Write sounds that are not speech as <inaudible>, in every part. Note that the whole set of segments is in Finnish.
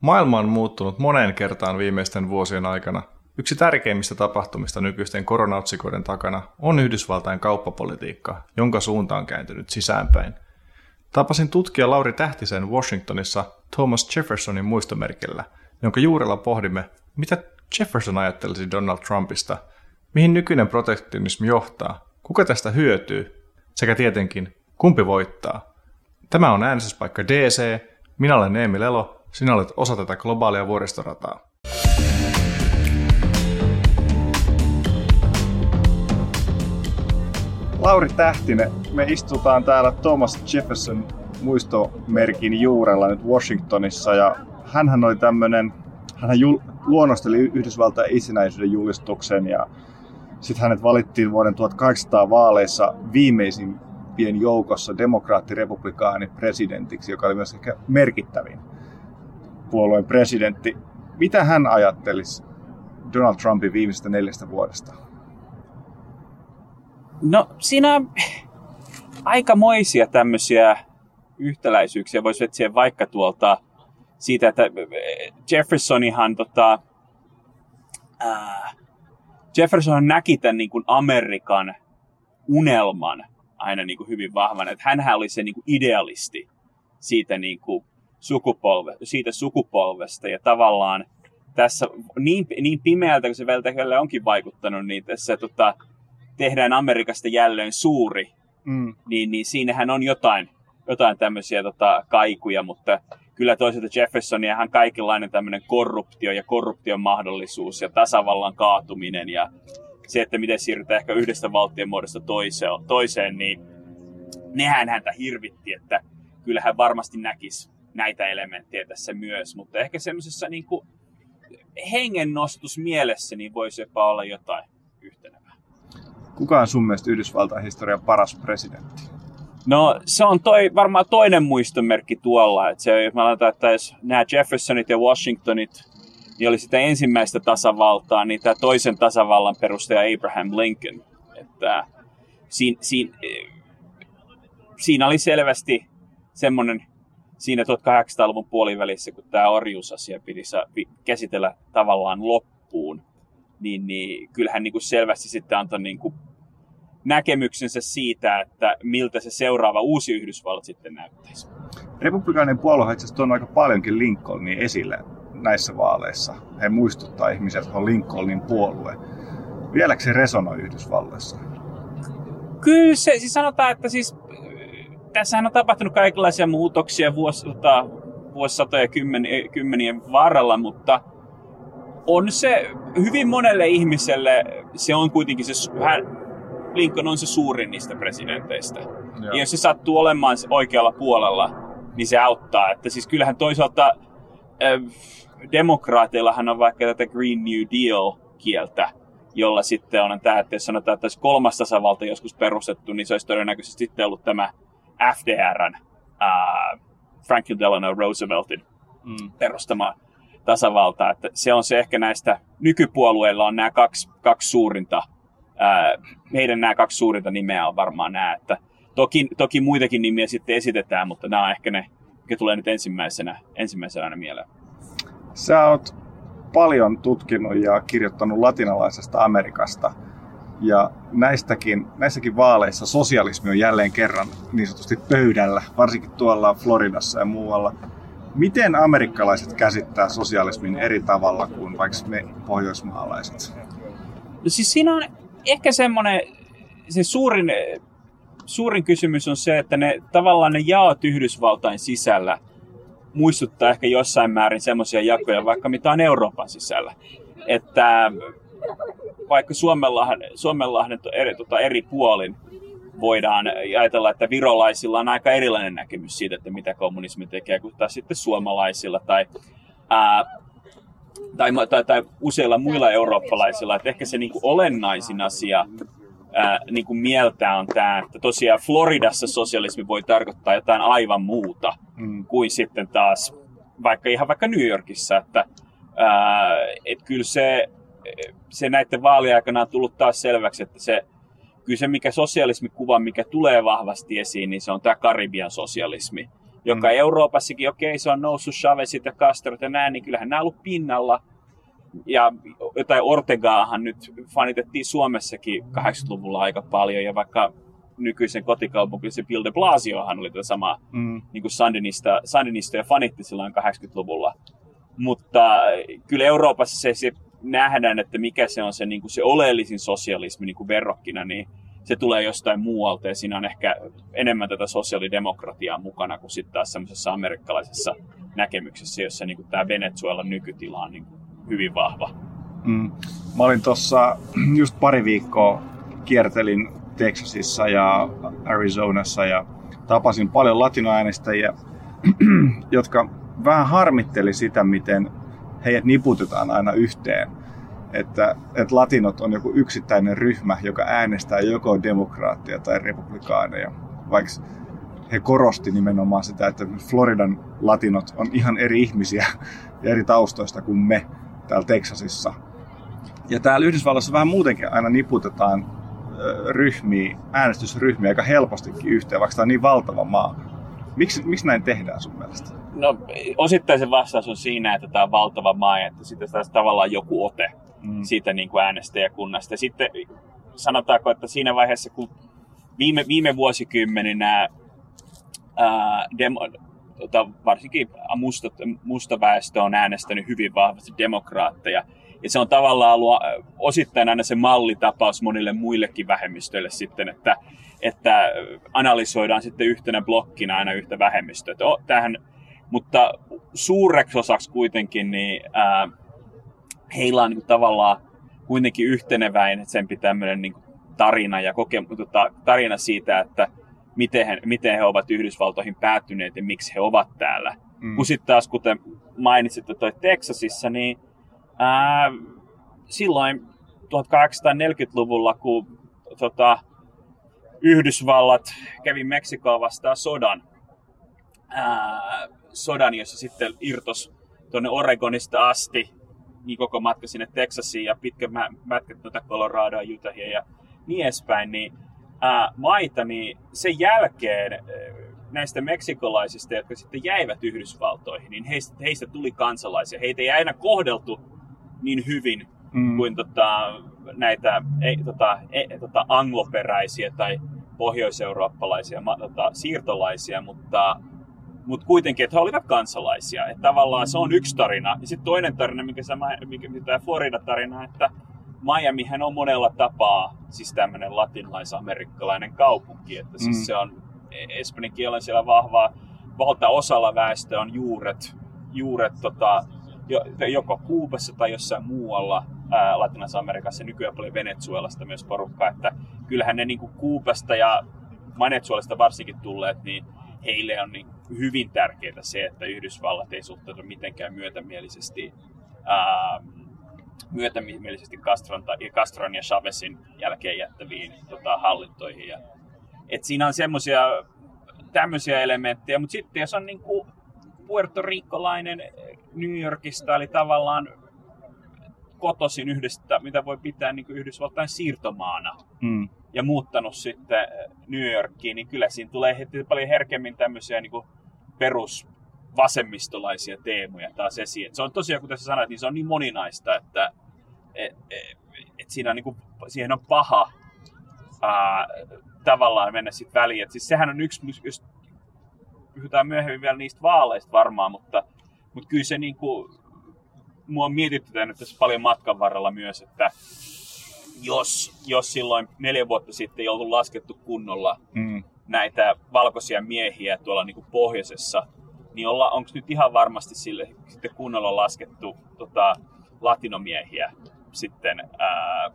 Maailma on muuttunut moneen kertaan viimeisten vuosien aikana. Yksi tärkeimmistä tapahtumista nykyisten koronautsikoiden takana on Yhdysvaltain kauppapolitiikka, jonka suunta on kääntynyt sisäänpäin. Tapasin tutkija Lauri Tähtisen Washingtonissa Thomas Jeffersonin muistomerkillä, jonka juurella pohdimme, mitä Jefferson ajattelisi Donald Trumpista, mihin nykyinen protektionismi johtaa, kuka tästä hyötyy, sekä tietenkin, kumpi voittaa. Tämä on äänestyspaikka DC, minä olen Eemi Lelo sinä olet osa tätä globaalia vuoristorataa. Lauri Tähtinen, me istutaan täällä Thomas Jefferson muistomerkin juurella nyt Washingtonissa ja hän oli tämmöinen, hän jul- luonnosteli Yhdysvaltain itsenäisyyden julistuksen ja sitten hänet valittiin vuoden 1800 vaaleissa viimeisimpien joukossa demokraatti-republikaani presidentiksi, joka oli myös ehkä merkittävin puolueen presidentti. Mitä hän ajattelisi Donald Trumpin viimeisestä neljästä vuodesta? No siinä on aikamoisia tämmöisiä yhtäläisyyksiä voisi etsiä vaikka tuolta siitä, että Jeffersonihan tota, äh, Jefferson näki tämän niin kuin Amerikan unelman aina niin kuin hyvin vahvan, että hän oli se niin kuin idealisti siitä niin kuin sukupolve, siitä sukupolvesta ja tavallaan tässä niin, niin pimeältä kuin se välttämättä onkin vaikuttanut, niin tässä tota, tehdään Amerikasta jälleen suuri, mm. niin, niin siinähän on jotain, jotain tämmöisiä tota, kaikuja, mutta kyllä toisaalta Jeffersoniahan kaikenlainen tämmöinen korruptio ja korruption mahdollisuus ja tasavallan kaatuminen ja se, että miten siirrytään ehkä yhdestä valtion muodosta toiseen, toiseen, niin nehän häntä hirvitti, että kyllähän varmasti näkisi näitä elementtejä tässä myös, mutta ehkä semmoisessa niin hengennostus mielessä niin voisi jopa olla jotain yhtenevää. Kuka on sun mielestä Yhdysvaltain historian paras presidentti? No se on toi, varmaan toinen muistomerkki tuolla. Että se, jos mä laitan, että jos nämä Jeffersonit ja Washingtonit niin oli sitä ensimmäistä tasavaltaa, niin tämä toisen tasavallan perustaja Abraham Lincoln. Että siinä, siinä, siinä oli selvästi semmoinen siinä 1800-luvun puolivälissä, kun tämä orjuusasia piti käsitellä tavallaan loppuun, niin, niin kyllähän niin kuin selvästi sitten antoi niin kuin näkemyksensä siitä, että miltä se seuraava uusi Yhdysvallat sitten näyttäisi. Republikaanien puolue itse on aika paljonkin Lincolnin esille näissä vaaleissa. He muistuttaa ihmisiä, että on Lincolnin puolue. Vieläkö se resonoi Yhdysvalloissa? Kyllä se, siis sanotaan, että siis tässähän on tapahtunut kaikenlaisia muutoksia vuos, tota, vuosisatoja kymmenien, kymmenien varrella, mutta on se hyvin monelle ihmiselle, se on kuitenkin se, hän, Lincoln on se suurin niistä presidenteistä. Joo. Ja jos se sattuu olemaan oikealla puolella, niin se auttaa. Että siis kyllähän toisaalta äh, demokraateillahan on vaikka tätä Green New Deal-kieltä, jolla sitten on tämä, että jos sanotaan, että olisi kolmas tasavalta joskus perustettu, niin se olisi todennäköisesti sitten ollut tämä FDRn, uh, Franklin Delano Rooseveltin mm. perustama tasavalta. Että se on se ehkä näistä, nykypuolueilla on nämä kaksi, kaksi suurinta, uh, heidän nämä kaksi suurinta nimeä on varmaan nämä, että toki, toki muitakin nimiä sitten esitetään, mutta nämä on ehkä ne, jotka tulee nyt ensimmäisenä, ensimmäisenä aina mieleen. Sä oot paljon tutkinut ja kirjoittanut latinalaisesta Amerikasta – ja näistäkin, näissäkin vaaleissa sosialismi on jälleen kerran niin sanotusti pöydällä, varsinkin tuolla Floridassa ja muualla. Miten amerikkalaiset käsittää sosialismin eri tavalla kuin vaikka me pohjoismaalaiset? No siis siinä on ehkä semmoinen, se suurin, suurin kysymys on se, että ne tavallaan ne jaot Yhdysvaltain sisällä muistuttaa ehkä jossain määrin semmoisia jakoja, vaikka mitä on Euroopan sisällä. Että vaikka Suomenlahden, Suomenlahden eri, tota, eri puolin voidaan ajatella, että virolaisilla on aika erilainen näkemys siitä, että mitä kommunismi tekee, kuin taas sitten suomalaisilla tai, ää, tai, tai, tai useilla muilla eurooppalaisilla. Että ehkä se niin kuin olennaisin asia ää, niin kuin mieltä on tämä, että tosiaan Floridassa sosialismi voi tarkoittaa jotain aivan muuta mm. kuin sitten taas vaikka ihan vaikka New Yorkissa, että ää, et kyllä se se näiden vaalien aikana on tullut taas selväksi, että se, kyllä se mikä sosialismikuva, mikä tulee vahvasti esiin, niin se on tämä Karibian sosialismi. joka mm. Euroopassakin, okei, okay, se on noussut Chavezit ja Castrot ja näin, niin kyllähän nämä on ollut pinnalla. Ja jotain Ortegaahan nyt fanitettiin Suomessakin 80-luvulla aika paljon, ja vaikka nykyisen kotikaupunki, se Bill de Blasiohan oli tätä samaa mm. niin kuin Sandinista, Sandinista ja fanitti silloin 80-luvulla. Mutta kyllä Euroopassa se, se nähdään, että mikä se on se, niin kuin se oleellisin sosialismi niin kuin verrokkina, niin se tulee jostain muualta ja siinä on ehkä enemmän tätä sosiaalidemokratiaa mukana kuin sitten taas semmoisessa amerikkalaisessa näkemyksessä, jossa niin kuin tämä Venezuelan nykytila on niin kuin hyvin vahva. Mm. Mä olin tuossa just pari viikkoa kiertelin Texasissa ja Arizonassa ja tapasin paljon latinoäänestäjiä, <clears throat> jotka vähän harmitteli sitä, miten heidät niputetaan aina yhteen. Että, että latinot on joku yksittäinen ryhmä, joka äänestää joko demokraattia tai republikaaneja. Vaikka he korosti nimenomaan sitä, että Floridan latinot on ihan eri ihmisiä ja eri taustoista kuin me täällä Teksasissa. Ja täällä Yhdysvalloissa vähän muutenkin aina niputetaan ryhmiä, äänestysryhmiä aika helpostikin yhteen, vaikka tämä on niin valtava maa. Miksi, miksi näin tehdään sun mielestä? No osittaisen vastaus on siinä, että tämä on valtava maa että sitten taas tavallaan joku ote mm. siitä niin kuin äänestäjäkunnasta. Ja sitten sanotaanko, että siinä vaiheessa, kun viime, viime vuosikymmeninä ää, demo, tota, varsinkin musta, musta väestö on äänestänyt hyvin vahvasti demokraatteja, ja se on tavallaan ollut osittain aina se mallitapaus monille muillekin vähemmistöille sitten, että, että analysoidaan sitten yhtenä blokkina aina yhtä vähemmistöä. Tähän, mutta suureksi osaksi kuitenkin niin, ää, heillä on niin kuin, tavallaan kuitenkin yhteneväinen sempi tämmöinen niin tarina ja kokemus, tota, tarina siitä, että miten he, miten he ovat Yhdysvaltoihin päättyneet ja miksi he ovat täällä. Mm. Kun sitten taas, kuten mainitsitte toi Texasissa, niin ää, silloin 1840-luvulla, kun tota, Yhdysvallat kävi Meksikoa vastaan sodan, ää, sodan, jossa sitten irtos tuonne Oregonista asti niin koko matka sinne Texasiin ja pitkä matka tuota Coloradoa, Utahia ja niin edespäin, niin ää, maita, niin sen jälkeen näistä meksikolaisista, jotka sitten jäivät Yhdysvaltoihin, niin heistä, heistä tuli kansalaisia. Heitä ei aina kohdeltu niin hyvin mm. kuin tota, näitä ei, tota, ei, tota, angloperäisiä tai pohjoiseurooppalaisia tota, siirtolaisia, mutta, mutta kuitenkin, että he olivat kansalaisia. Että tavallaan se on yksi tarina. Ja sitten toinen tarina, mikä, sä, mikä, mikä tämä Florida-tarina, että Miamihän on monella tapaa siis tämmöinen latinalais-amerikkalainen kaupunki. Että siis mm. se on espanjan kielen siellä vahvaa. Valtaosalla väestö on juuret, juuret tota, joko Kuubassa tai jossain muualla Latinalaisessa Amerikassa, nykyään paljon Venezuelasta myös porukkaa, että kyllähän ne niin kuin Kuubasta ja Venezuelasta varsinkin tulleet, niin heille on niin hyvin tärkeää se, että Yhdysvallat ei suhtaudu mitenkään myötämielisesti ää, myötämielisesti Castron, Castron ja Chavezin jälkeen jättäviin tota, hallintoihin. Ja, et siinä on semmoisia tämmöisiä elementtejä, mutta sitten jos on niin kuin puertorikolainen New Yorkista, eli tavallaan kotosin yhdestä, mitä voi pitää niin Yhdysvaltain siirtomaana, mm. ja muuttanut sitten New Yorkiin, niin kyllä siinä tulee heti paljon herkemmin tämmöisiä niin kuin perus vasemmistolaisia teemoja taas esiin. Et se on tosiaan, kuten sä sanoit, niin se on niin moninaista, että et, et, et siinä on niin kuin, siihen on paha ää, tavallaan mennä sitten väliin. Et siis sehän on yksi, just puhutaan myöhemmin vielä niistä vaaleista varmaan, mutta, mutta kyllä se niin kuin, mua on mietityttänyt tässä paljon matkan varrella myös, että jos, jos silloin neljä vuotta sitten ei ollut laskettu kunnolla mm. näitä valkoisia miehiä tuolla niin kuin pohjoisessa, niin olla, onko nyt ihan varmasti sille sitten kunnolla laskettu tota, latinomiehiä sitten, ää,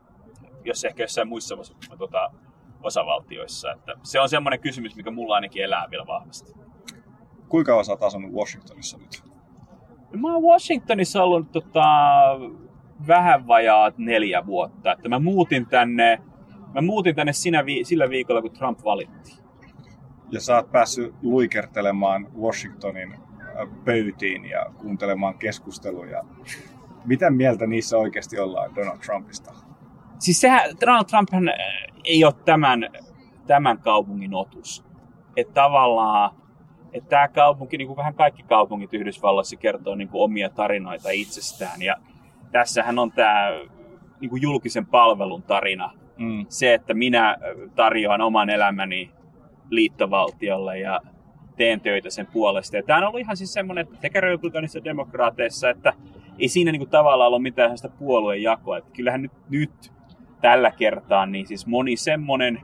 jos ehkä jossain muissa tota, osavaltioissa. Että se on semmoinen kysymys, mikä mulla ainakin elää vielä vahvasti. Kuinka oot asunut Washingtonissa nyt? No, mä oon Washingtonissa ollut tota, vähän vajaat neljä vuotta. Että mä muutin tänne, mä muutin tänne sinä vi- sillä viikolla, kun Trump valittiin. Ja sä oot päässyt luikertelemaan Washingtonin pöytiin ja kuuntelemaan keskusteluja. Mitä mieltä niissä oikeasti ollaan Donald Trumpista? Siis sehän, Donald Trump ei ole tämän, tämän kaupungin otus. Että tavallaan että tämä kaupunki, niin kuin vähän kaikki kaupungit Yhdysvalloissa, kertoo niin kuin omia tarinoita itsestään. Ja tässähän on tämä niin kuin julkisen palvelun tarina. Mm. Se, että minä tarjoan oman elämäni liittovaltiolle ja teen töitä sen puolesta. Ja tämä on ollut ihan siis semmoinen, että sekä republikanissa demokraateissa, että ei siinä niin kuin tavallaan ole mitään sitä puoluejakoa. Että kyllähän nyt, nyt tällä kertaa niin siis moni semmoinen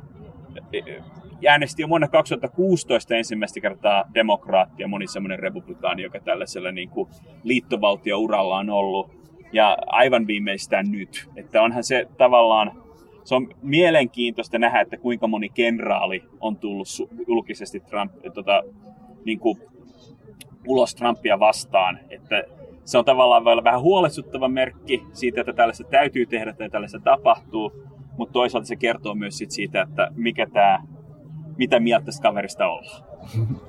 äänesti jo vuonna 2016 ensimmäistä kertaa demokraattia, moni semmoinen republikaani, joka tällaisella niin kuin liittovaltiouralla on ollut. Ja aivan viimeistään nyt. Että onhan se tavallaan, se on mielenkiintoista nähdä, että kuinka moni kenraali on tullut julkisesti Trump, tota, niin kuin ulos Trumpia vastaan. Että se on tavallaan vielä vähän huolestuttava merkki siitä, että tällaista täytyy tehdä tai tällaista tapahtuu, mutta toisaalta se kertoo myös siitä, että mikä tämä, mitä mieltä tästä kaverista ollaan.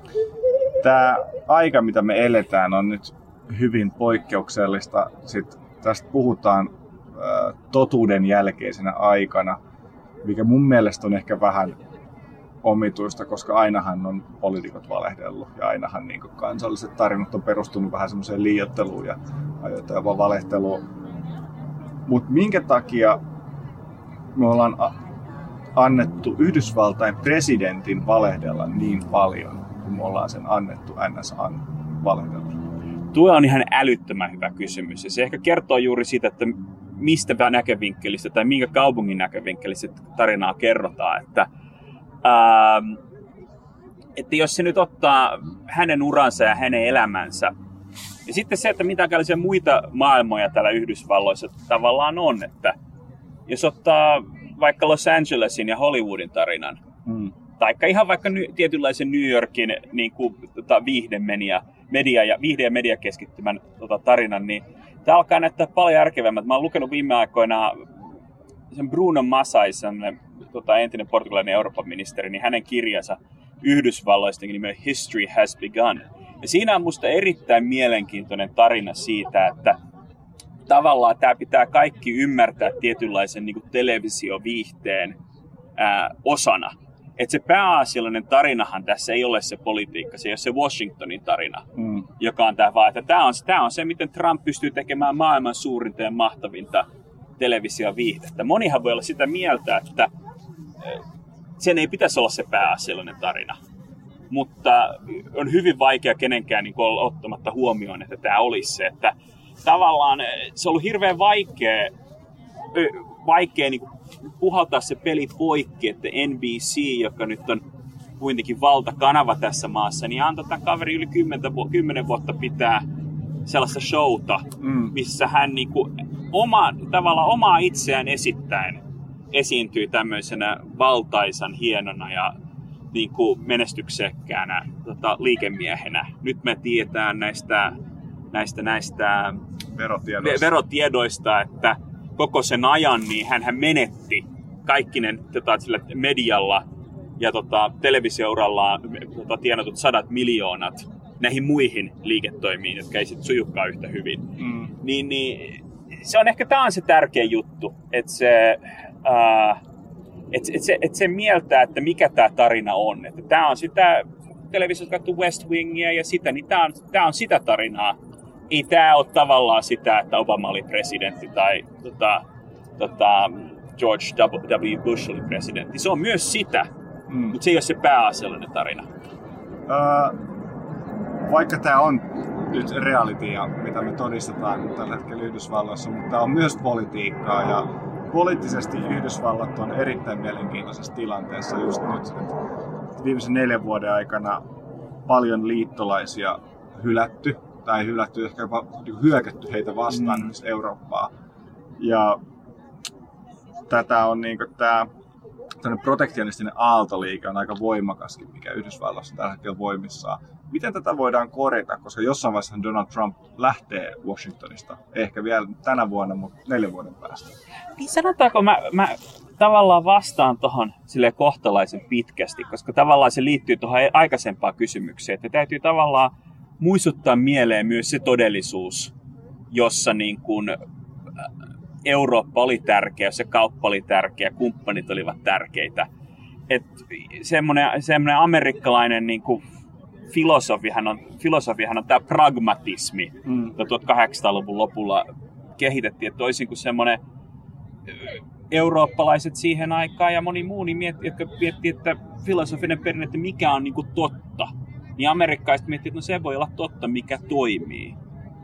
<laughs> Tämä aika, mitä me eletään, on nyt hyvin poikkeuksellista. Sitten tästä puhutaan totuuden jälkeisenä aikana, mikä mun mielestä on ehkä vähän omituista, koska ainahan on poliitikot valehdellut ja ainahan niin kansalliset tarinat on perustunut vähän semmoiseen liiotteluun ja ajoittain valehteluun. Mutta minkä takia me ollaan annettu Yhdysvaltain presidentin valehdella niin paljon, kun me ollaan sen annettu NSA valehdella? Tuo on ihan älyttömän hyvä kysymys ja se ehkä kertoo juuri siitä, että mistä näkövinkkelistä tai minkä kaupungin näkövinkkelistä tarinaa kerrotaan. Että Ähm, että jos se nyt ottaa hänen uransa ja hänen elämänsä, ja sitten se, että mitä muita maailmoja täällä Yhdysvalloissa tavallaan on, että jos ottaa vaikka Los Angelesin ja Hollywoodin tarinan, mm. tai ihan vaikka ny, tietynlaisen New Yorkin niin kuin, tota, viihdemedia, media ja viihde- ja mediakeskittymän tota, tarinan, niin tämä alkaa näyttää paljon järkevämmät. Mä oon lukenut viime aikoina sen Bruno Masaisen tota, entinen portugalainen Euroopan ministeri, niin hänen kirjansa Yhdysvalloista nimen History Has Begun. Ja siinä on musta erittäin mielenkiintoinen tarina siitä, että tavallaan tämä pitää kaikki ymmärtää tietynlaisen niin televisioviihteen ää, osana. Että se pääasiallinen tarinahan tässä ei ole se politiikka, se ei ole se Washingtonin tarina, mm. joka on tämä vaan, että tämä on, tämä on se, miten Trump pystyy tekemään maailman suurinta ja mahtavinta televisioviihdettä. Monihan voi olla sitä mieltä, että sen ei pitäisi olla se pääasiallinen tarina. Mutta on hyvin vaikea kenenkään niin olla ottamatta huomioon, että tämä olisi se. Että tavallaan se on ollut hirveän vaikea, vaikea niin puhaltaa se peli poikki, että NBC, joka nyt on kuitenkin valtakanava tässä maassa, niin antoi tämän kaveri yli 10, 10 vuotta pitää sellaista showta, mm. missä hän niin kuin oma, tavallaan omaa itseään esittäen esiintyy tämmöisenä valtaisan hienona ja niin kuin menestyksekkäänä tota, liikemiehenä. Nyt me tiedetään näistä, näistä, näistä verotiedoista. verotiedoista, että koko sen ajan niin hän menetti kaikkinen tota, sillä medialla ja tota, televisiouralla tota, tienatut sadat miljoonat näihin muihin liiketoimiin, jotka ei sitten sujukkaan yhtä hyvin. Mm. Niin, niin se on ehkä tämä on se tärkeä juttu, että se uh, että et se, et se mieltää, että mikä tämä tarina on. Että tämä on sitä, televisiossa kattu West Wingia ja sitä, niin tämä on, tää on sitä tarinaa. Ei tämä ole tavallaan sitä, että Obama oli presidentti tai tota, tota, George W. Bush oli presidentti. Se on myös sitä, mm. mutta se ei ole se pääasiallinen tarina. Uh, vaikka tämä on nyt realitya, mitä me todistetaan tällä hetkellä Yhdysvalloissa, mutta tämä on myös politiikkaa ja poliittisesti Yhdysvallat on erittäin mielenkiintoisessa tilanteessa just nyt. Viimeisen neljän vuoden aikana paljon liittolaisia hylätty, tai hylätty ehkä jopa niin hyökätty heitä vastaan mm. Eurooppaa. Ja tätä on niin tämä protektionistinen aaltoliike on aika voimakaskin, mikä Yhdysvalloissa tällä hetkellä voimissaan. Miten tätä voidaan korjata, koska jossain vaiheessa Donald Trump lähtee Washingtonista, ehkä vielä tänä vuonna, mutta neljän vuoden päästä. Niin sanotaanko, mä, mä tavallaan vastaan tuohon sille kohtalaisen pitkästi, koska tavallaan se liittyy tuohon aikaisempaan kysymykseen, että täytyy tavallaan muistuttaa mieleen myös se todellisuus, jossa niin kuin Eurooppa oli tärkeä, se kauppa oli tärkeä, kumppanit olivat tärkeitä. Semmoinen, semmoinen amerikkalainen niin kuin filosofihan on, filosofihan on tämä pragmatismi, mm. 1800-luvun lopulla kehitettiin, että toisin kuin semmoinen eurooppalaiset siihen aikaan ja moni muu, niin mietti, jotka miettii, että filosofinen perinne, että mikä on niin kuin totta, niin amerikkalaiset miettii, että no se voi olla totta, mikä toimii.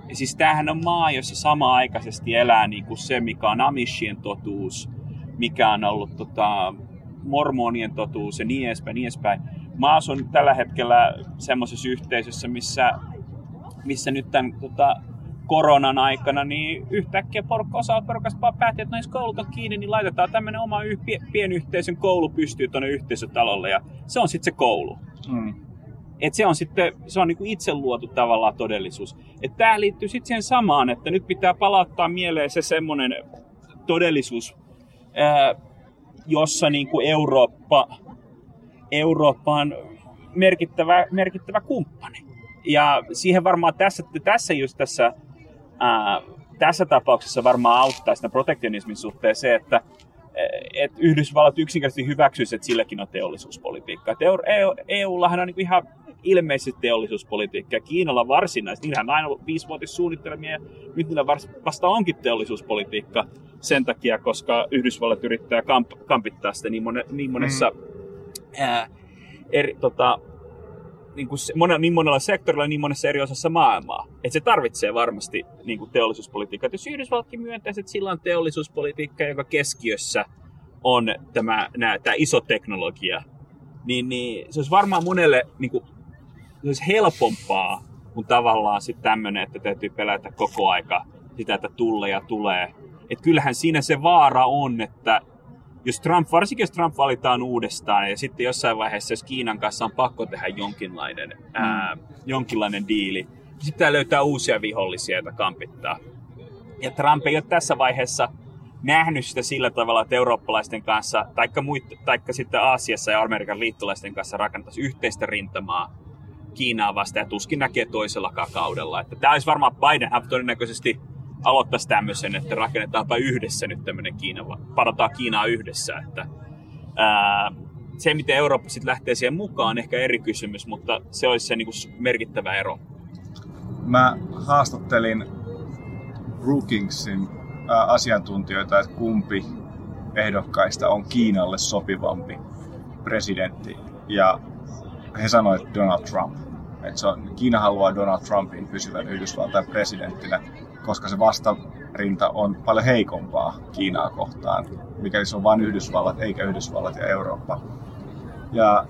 Ja siis tämähän on maa, jossa sama-aikaisesti elää niin kuin se, mikä on Amishien totuus, mikä on ollut tota, mormonien totuus ja niin edespäin, niin edespäin. Mä asun tällä hetkellä semmoisessa yhteisössä, missä, missä nyt tämän tota, koronan aikana, niin yhtäkkiä porukka, osa porukasta vaan päätti, että no jos koulut on kiinni, niin laitetaan tämmöinen oma yh, pienyhteisön koulu pystyy tuonne yhteisötalolle ja se on sitten se koulu. Mm. Et se on sitten se on niinku itse luotu tavallaan todellisuus. Tämä liittyy sitten siihen samaan, että nyt pitää palauttaa mieleen se semmoinen todellisuus, ää, jossa niinku Eurooppa, Eurooppa on merkittävä, merkittävä kumppani. Ja siihen varmaan tässä, tässä just tässä ää, tässä tapauksessa varmaan auttaa sitä protektionismin suhteen se, että et Yhdysvallat yksinkertaisesti hyväksyisi, että silläkin on teollisuuspolitiikka. Et EU, EU, EUllahan on niin ihan ilmeisesti teollisuuspolitiikka ja Kiinalla varsinaisesti. Niillähän on aina ollut viisivuotissuunnitelmia ja nyt niillä vasta onkin teollisuuspolitiikka sen takia, koska Yhdysvallat yrittää kamp, kampittaa sitä niin, mone, niin monessa mm. ää, eri, tota, niin, kuin monella, niin monella sektorilla niin monessa eri osassa maailmaa. Että se tarvitsee varmasti niin kuin teollisuuspolitiikkaa. Et jos Yhdysvallatkin myöntäisi, että sillä on teollisuuspolitiikka, joka keskiössä on tämä, nää, tämä iso teknologia, niin, niin se olisi varmaan monelle niin kuin, se olisi helpompaa kuin tavallaan sitten tämmöinen, että täytyy pelätä koko aika sitä, että tulee ja tulee. Että kyllähän siinä se vaara on, että jos Trump, varsinkin jos Trump valitaan uudestaan ja sitten jossain vaiheessa, jos Kiinan kanssa on pakko tehdä jonkinlainen, mm. ää, jonkinlainen diili, niin sitten löytää uusia vihollisia, joita kampittaa. Ja Trump ei ole tässä vaiheessa nähnyt sitä sillä tavalla, että eurooppalaisten kanssa, taikka, muit, taikka sitten Aasiassa ja Amerikan liittolaisten kanssa rakentaisi yhteistä rintamaa Kiinaa vastaan ja tuskin näkee toisellakaan kaudella. Että tämä olisi varmaan Biden todennäköisesti aloittaisi tämmöisen, että rakennetaanpa yhdessä nyt tämmöinen Kiina, parataan Kiinaa yhdessä. Että, ää, se, miten Eurooppa sitten lähtee siihen mukaan, on ehkä eri kysymys, mutta se olisi se niin merkittävä ero. Mä haastattelin Brookingsin ää, asiantuntijoita, että kumpi ehdokkaista on Kiinalle sopivampi presidentti. Ja he sanoivat Donald Trump. Että se on, Kiina haluaa Donald Trumpin pysyvän Yhdysvaltain presidenttinä koska se vastarinta on paljon heikompaa Kiinaa kohtaan, mikäli se on vain Yhdysvallat eikä Yhdysvallat ja Eurooppa. Ja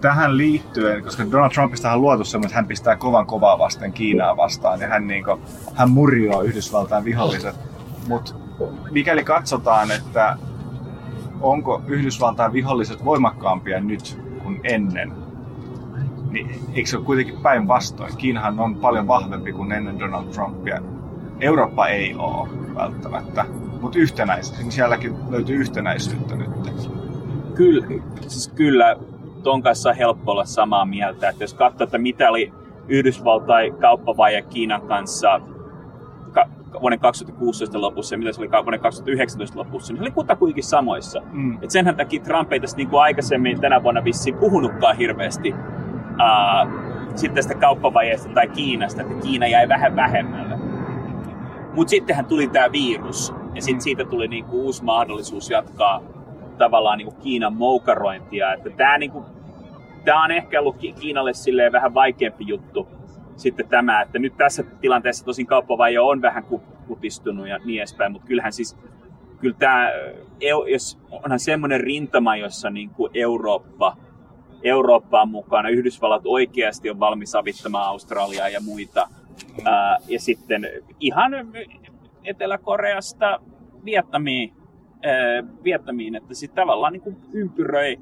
tähän liittyen, koska Donald Trumpista on luotu semmoinen, että hän pistää kovan kovaa vasten Kiinaa vastaan ja hän, niin kuin, hän murjoaa Yhdysvaltain viholliset. Mutta mikäli katsotaan, että onko Yhdysvaltain viholliset voimakkaampia nyt kuin ennen, niin eikö se ole kuitenkin päinvastoin? Kiinahan on paljon vahvempi kuin ennen Donald Trumpia. Eurooppa ei ole välttämättä, mutta yhtenäis, niin sielläkin löytyy yhtenäisyyttä nyt. Kyllä, siis kyllä ton kanssa on helppo olla samaa mieltä, että jos katsoo, että mitä oli Yhdysvaltain kauppavaje Kiinan kanssa vuoden 2016 lopussa ja mitä se oli vuoden 2019 lopussa, niin se oli kutakuinkin samoissa. Mm. Et senhän takia Trump ei tästä niin kuin aikaisemmin tänä vuonna vissiin puhunutkaan hirveästi uh, sitten tästä kauppavajeesta tai Kiinasta, että Kiina jäi vähän vähemmälle. Mutta sittenhän tuli tämä virus, ja sitten siitä tuli niinku uusi mahdollisuus jatkaa tavallaan niinku Kiinan moukarointia. Että tämä niinku, on ehkä ollut Kiinalle silleen vähän vaikeampi juttu sitten tämä, että nyt tässä tilanteessa tosin kauppavaje on vähän kutistunut ja niin edespäin, mutta kyllähän siis kyllä tämä, jos onhan semmoinen rintama, jossa niin kuin Eurooppa, Eurooppa on mukana, Yhdysvallat oikeasti on valmis avittamaan Australiaa ja muita, Ää, ja sitten ihan Etelä-Koreasta Vietnamiin, ää, Vietnamiin että sitten tavallaan niin kuin ympyröi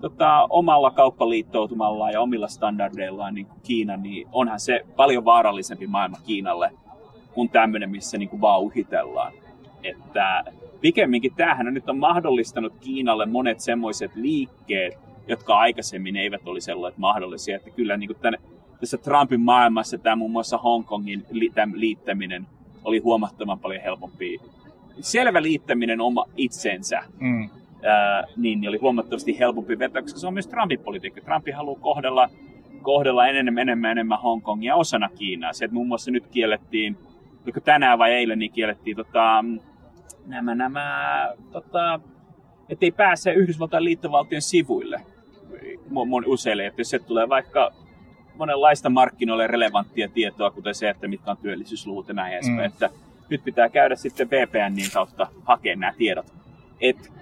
tota, omalla kauppaliittoutumalla ja omilla standardeillaan niin kuin Kiina, niin onhan se paljon vaarallisempi maailma Kiinalle kuin tämmöinen, missä niin kuin vaan uhitellaan. Että pikemminkin tämähän on nyt on mahdollistanut Kiinalle monet semmoiset liikkeet, jotka aikaisemmin eivät olisi olleet mahdollisia. Että kyllä niin kuin tänne tässä Trumpin maailmassa tämä muun muassa Hongkongin liittäminen oli huomattavan paljon helpompi. Selvä liittäminen oma itsensä, mm. ää, niin, niin oli huomattavasti helpompi vetää, koska se on myös Trumpin politiikka. Trump haluaa kohdella kohdella enemmän enemmän enemmän Hongkongia osana Kiinaa. Se, että muun muassa nyt kiellettiin, oliko tänään vai eilen, niin kiellettiin tota, nämä, nämä tota, ettei pääse Yhdysvaltain liittovaltion sivuille useille. Että jos se tulee vaikka monenlaista markkinoille relevanttia tietoa, kuten se, että mitkä on työllisyysluvut ja näin mm. että nyt pitää käydä sitten VPNin kautta hakemaan nämä tiedot. Et,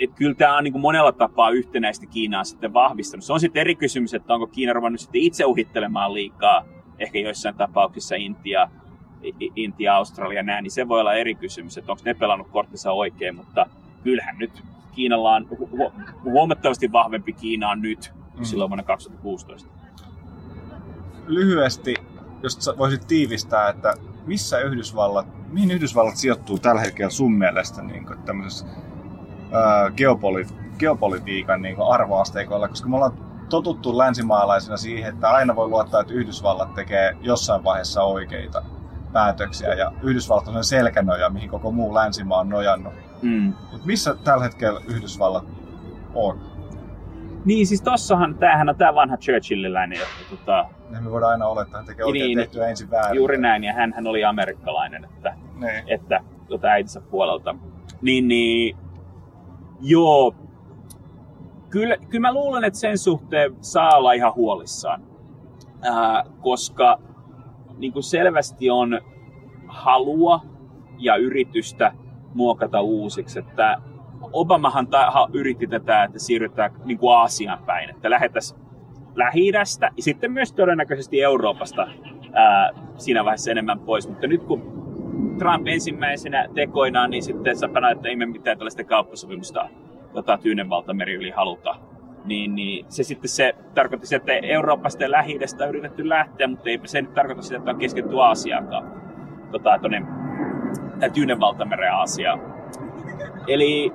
et kyllä tämä on niin kuin monella tapaa yhtenäistä Kiinaa sitten vahvistanut. Se on sitten eri kysymys, että onko Kiina ruvennut sitten itse uhittelemaan liikaa, ehkä joissain tapauksissa Intia, Intia, Australia näin, niin se voi olla eri kysymys, että onko ne pelannut korttinsa oikein, mutta kyllähän nyt Kiinalla on hu- huomattavasti vahvempi Kiina on nyt mm. silloin vuonna 2016. Lyhyesti, jos voisit tiivistää, että missä Yhdysvallat, mihin Yhdysvallat sijoittuu tällä hetkellä sun mielestä niin kuin tämmöisessä ää, geopoli- geopolitiikan niin arvoasteikoilla, koska me ollaan totuttu länsimaalaisina siihen, että aina voi luottaa, että Yhdysvallat tekee jossain vaiheessa oikeita päätöksiä ja Yhdysvallat on sen selkänoja, mihin koko muu länsimaa on nojannut. Mm. Mut missä tällä hetkellä Yhdysvallat on? Niin, siis tossahan, tämähän on tämä vanha Churchilliläinen, että tota... Niin me voidaan aina olettaa, että tekee oikein niin, tehtyä ensin väärin. Juuri näin, ja hän, hän oli amerikkalainen, että, niin. että tota äitinsä puolelta. Niin, niin, joo, kyllä, kyllä mä luulen, että sen suhteen saa olla ihan huolissaan, ää, koska niin kuin selvästi on halua ja yritystä muokata uusiksi. Että Obamahan ta- yritti tätä, että siirrytään niin kuin Aasian päin, että lähetäisiin lähi ja sitten myös todennäköisesti Euroopasta ää, siinä vaiheessa enemmän pois. Mutta nyt kun Trump ensimmäisenä tekoinaan, niin sitten sanoi, että ei me mitään tällaista kauppasopimusta tota, Tyynen valtameri yli haluta. Niin, niin, se sitten se tarkoitti sitä, että Euroopasta ja lähi on yritetty lähteä, mutta ei se nyt tarkoita sitä, että on keskitty Aasiaankaan. Tota, tuonne Tyynen valtameren Aasiaan. Eli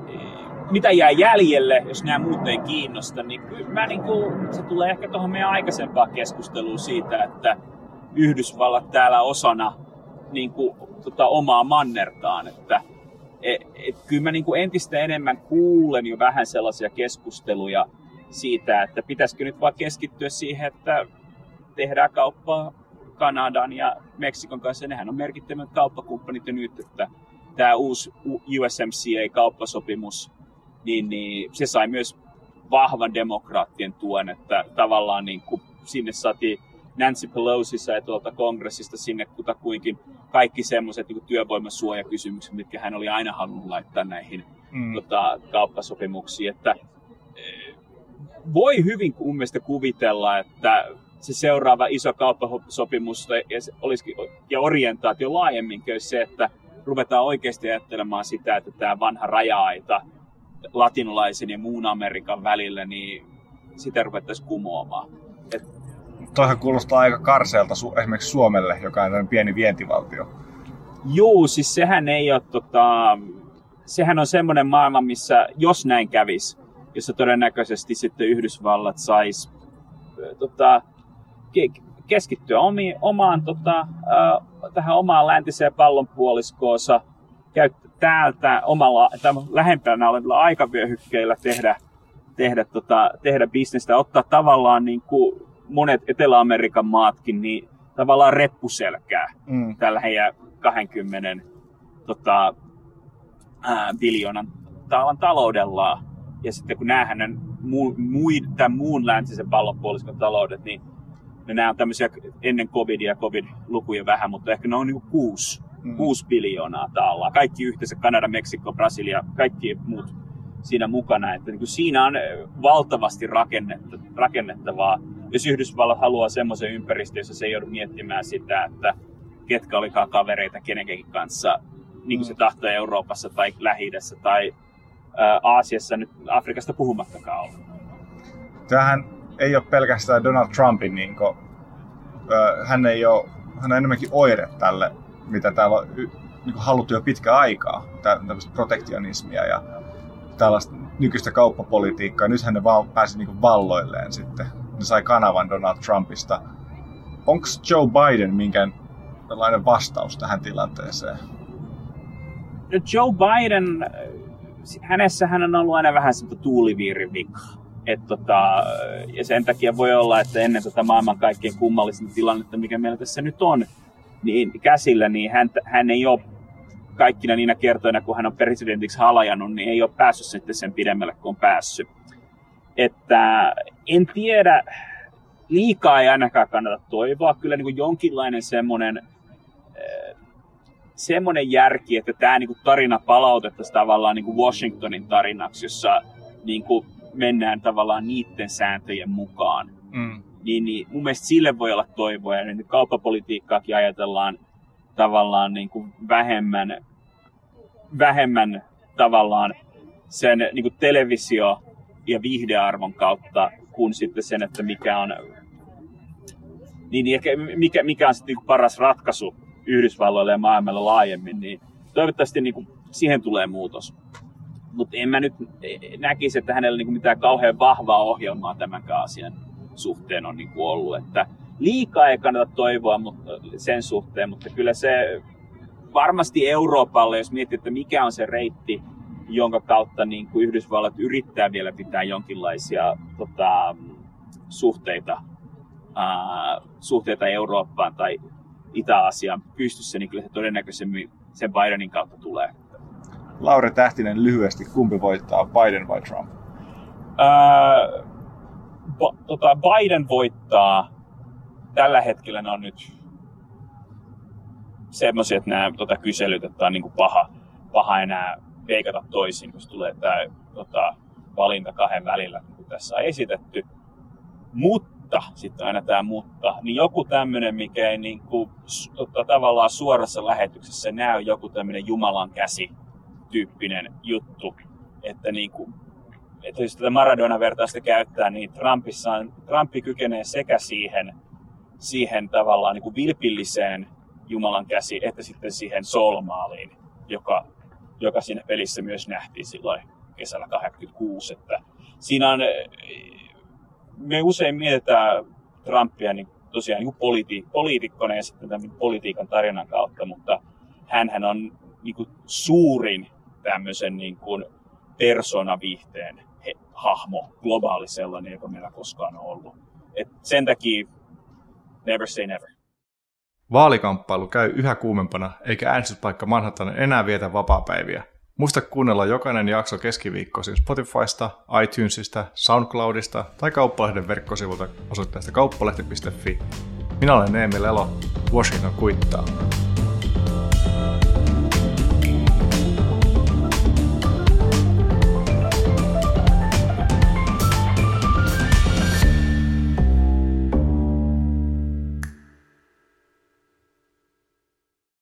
mitä jää jäljelle, jos nämä muut ei kiinnosta, niin kyllä mä niin kuin, se tulee ehkä tuohon meidän aikaisempaan keskusteluun siitä, että Yhdysvallat täällä osana niin kuin, tota, omaa mannertaan, että et, et, kyllä mä niin kuin entistä enemmän kuulen jo vähän sellaisia keskusteluja siitä, että pitäisikö nyt vaan keskittyä siihen, että tehdään kauppaa Kanadan ja Meksikon kanssa. Nehän on merkittävät kauppakumppanit jo nyt, että tämä uusi USMCA-kauppasopimus, niin, niin se sai myös vahvan demokraattien tuen, että tavallaan niin kuin sinne saatiin Nancy Pelosissa ja tuolta kongressista sinne kutakuinkin kaikki semmoiset niin työvoimasuojakysymykset, mitkä hän oli aina halunnut laittaa näihin mm. tota, kauppasopimuksiin. Että, voi hyvin mun mielestä kuvitella, että se seuraava iso kauppasopimus ja, olisikin, ja orientaatio laajemmin olisi se, että ruvetaan oikeasti ajattelemaan sitä, että tämä vanha raja-aita latinalaisen ja muun Amerikan välillä, niin sitä ruvettaisiin kumoamaan. Et... Toihan kuulostaa aika karseelta esimerkiksi Suomelle, joka on pieni vientivaltio. Joo, siis sehän ei ole, tota, sehän on semmoinen maailma, missä jos näin kävisi, jossa todennäköisesti sitten Yhdysvallat saisi tota, keskittyä omiin, omaan, tota, äh, tähän omaan läntiseen pallonpuoliskoonsa, käyttää täältä omalla, lähempänä olevilla aikavyöhykkeillä tehdä, tehdä, tota, tehdä bisnestä, ottaa tavallaan niin kuin monet Etelä-Amerikan maatkin, niin tavallaan reppuselkää mm. tällä heidän 20 tota, ää, biljoonan talan taloudellaan. Ja sitten kun näähän on muu, muu, tämän muun läntisen pallonpuoliskon taloudet, niin ja nämä on tämmöisiä ennen covidia, covid-lukuja vähän, mutta ehkä ne on niin kuusi, mm. kuusi biljoonaa taalla. Kaikki yhteensä, Kanada, Meksiko, Brasilia, kaikki muut siinä mukana. Että niin kuin siinä on valtavasti rakennetta, rakennettavaa. Jos Yhdysvallat haluaa semmoisen ympäristön, jossa se ei joudu miettimään sitä, että ketkä olikaan kavereita kenenkin kanssa, niin kuin se mm. tahtoo Euroopassa tai lähi tai Aasiassa, nyt Afrikasta puhumattakaan olla. Tähän ei ole pelkästään Donald Trumpin, niin kuin, hän ei ole, hän on enemmänkin oire tälle, mitä täällä on niin haluttu jo pitkä aikaa, tämmöistä protektionismia ja tällaista nykyistä kauppapolitiikkaa. Nythän ne vaan pääsi niin valloilleen sitten. Ne sai kanavan Donald Trumpista. Onko Joe Biden minkälainen vastaus tähän tilanteeseen? No Joe Biden, hänessä hän on ollut aina vähän semmoista tuuliviirin Et tota, ja sen takia voi olla, että ennen tota maailman kaikkein kummallisinta tilannetta, mikä meillä tässä nyt on, niin käsillä, niin hän, hän ei ole kaikkina niinä kertoina, kun hän on presidentiksi halajannut, niin ei ole päässyt sitten sen pidemmälle kuin on päässyt. Että en tiedä, liikaa ei ainakaan kannata toivoa. Kyllä niin kuin jonkinlainen semmoinen, semmoinen järki, että tämä niin kuin tarina palautettaisiin tavallaan niin kuin Washingtonin tarinaksi, jossa niin kuin mennään tavallaan niiden sääntöjen mukaan. Mm. Niin, niin mun mielestä sille voi olla toivoa. Ja nyt kauppapolitiikkaakin ajatellaan tavallaan niin kuin vähemmän, vähemmän tavallaan sen niin kuin televisio- ja viihdearvon kautta kuin sitten sen, että mikä on, niin, niin ehkä mikä, mikä on sitten niin paras ratkaisu Yhdysvalloille ja maailmalla laajemmin, niin toivottavasti niin kuin siihen tulee muutos. Mutta en mä nyt näkisi, että hänellä niin kuin mitään kauhean vahvaa ohjelmaa tämän asian suhteen on niin kuin ollut. Että liikaa ei kannata toivoa mutta sen suhteen, mutta kyllä se varmasti Euroopalle, jos miettii, että mikä on se reitti, jonka kautta niin kuin Yhdysvallat yrittää vielä pitää jonkinlaisia tota, suhteita, ää, suhteita Eurooppaan tai Itä-Asiaan pystyssä, niin kyllä se todennäköisemmin sen Bidenin kautta tulee. Lauri Tähtinen lyhyesti, kumpi voittaa, Biden vai Trump? Ää, ba, tota, Biden voittaa. Tällä hetkellä ne on nyt semmoisia, että nämä tota, kyselyt, että on niin kuin paha, paha enää veikata toisin, jos tulee tämä tota, valinta kahden välillä, niin kuin tässä on esitetty. Mutta, sitten aina tämä mutta, niin joku tämmöinen, mikä ei niin kuin, tota, tavallaan suorassa lähetyksessä näy, joku tämmöinen Jumalan käsi tyyppinen juttu, että niin kuin, että jos tätä Maradona-vertausta käyttää, niin Trumpissa on, Trumpi kykenee sekä siihen, siihen tavallaan niin kuin vilpilliseen Jumalan käsi, että sitten siihen solmaaliin, joka joka siinä pelissä myös nähtiin silloin kesällä 86. Että siinä on, me usein mietitään Trumpia niin tosiaan niin politi- poliitikkona ja sitten tämän politiikan tarinan kautta, mutta hän on niin kuin suurin tämmöisen niin kuin persoonaviihteen hahmo, globaali sellainen, joka meillä koskaan on ollut. Et sen takia never say never. Vaalikamppailu käy yhä kuumempana, eikä äänestyspaikka Manhattan enää vietä vapaapäiviä. Muista kuunnella jokainen jakso keskiviikkoisin Spotifysta, iTunesista, Soundcloudista tai Kauppalehden verkkosivulta osoitteesta kauppalehti.fi. Minä olen Neemi Lelo, Washington kuittaa.